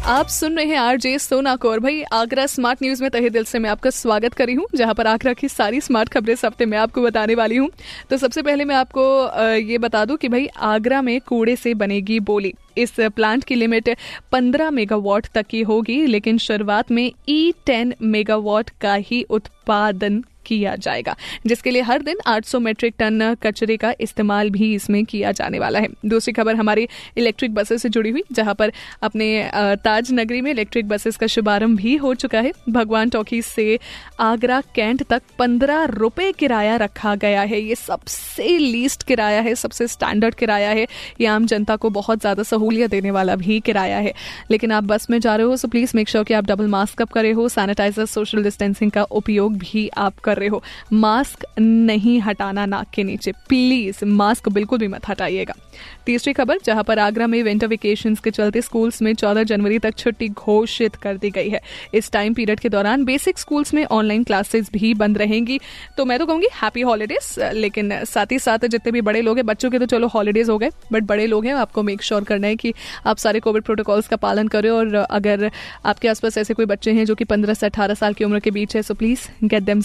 आप सुन रहे हैं आरजे सोना कौर भाई, आगरा स्मार्ट न्यूज़ में तहे दिल से मैं आपका स्वागत करी हूँ, जहाँ पर आगरा की सारी स्मार्ट खबरें इस हफ़्ते मैं आपको बताने वाली हूँ। तो सबसे पहले मैं आपको ये बता दूँ कि भाई, आगरा में कूड़े से बनेगी बोली। इस प्लांट की लिमिट 15 मेगावाट तक की होगी, लेकिन शुरुआत में ई 10 मेगावाट का ही उत्पादन किया जाएगा, जिसके लिए हर दिन 800 मीट्रिक टन कचरे का इस्तेमाल भी इसमें किया जाने वाला है। दूसरी खबर हमारी इलेक्ट्रिक बसेस से जुड़ी हुई, जहाँ पर अपने ताज नगरी में इलेक्ट्रिक बसेस का शुभारंभ भी हो चुका है। भगवान टॉकी से आगरा कैंट तक पंद्रह रुपए किराया रखा गया है। ये सबसे लीस्ट किराया है, सबसे स्टैंडर्ड किराया है। ये आम जनता को बहुत ज़्यादा सहूलियत देने वाला भी किराया है। लेकिन आप बस में जा रहे हो सो प्लीज़ मेक श्योर कि आप डबल मास्क अप करे हो सैनिटाइजर सोशल डिस्टेंसिंग का उपयोग भी आप कर रहे हो। मास्क नहीं हटाना नाक के नीचे। प्लीज़, मास्क बिल्कुल भी मत हटाइएगा। तीसरी खबर, जहाँ पर आगरा में विंटर वेकेशन के चलते स्कूल्स में 14 जनवरी तक छुट्टी घोषित कर दी गई है। इस टाइम पीरियड के दौरान बेसिक स्कूल्स में ऑनलाइन क्लासेस भी बंद रहेंगी। तो मैं तो कहूँगी हैप्पी हॉलीडेज लेकिन साथ ही साथ जितने भी बड़े लोग हैं, बच्चों के तो चलो हॉलीडेज हो गए बट बड़े लोग हैं, आपको मेक श्योर करना है कि आप सारे कोविड प्रोटोकॉल्स का पालन करें और अगर आपके आसपास ऐसे कोई बच्चे हैं जो कि 15 से 18 साल की उम्र के बीच है so please get them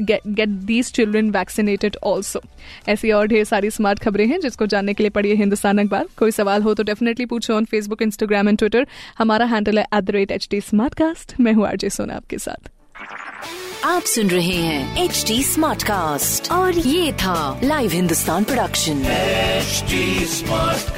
get these children vaccinated also ऐसी और ढेर सारी स्मार्ट खबरें हैं जिसको जानने के लिए पढ़िए हिंदुस्तान अखबार। कोई सवाल हो तो डेफिनेटली पूछो on Facebook Instagram and Twitter हमारा हैंडल है at the rate H D smart cast मैं हूँ आरजे सोना आपके साथ। आप सुन रहे हैं एच डी स्मार्ट कास्ट और ये था live Hindustan production HD Smartcast.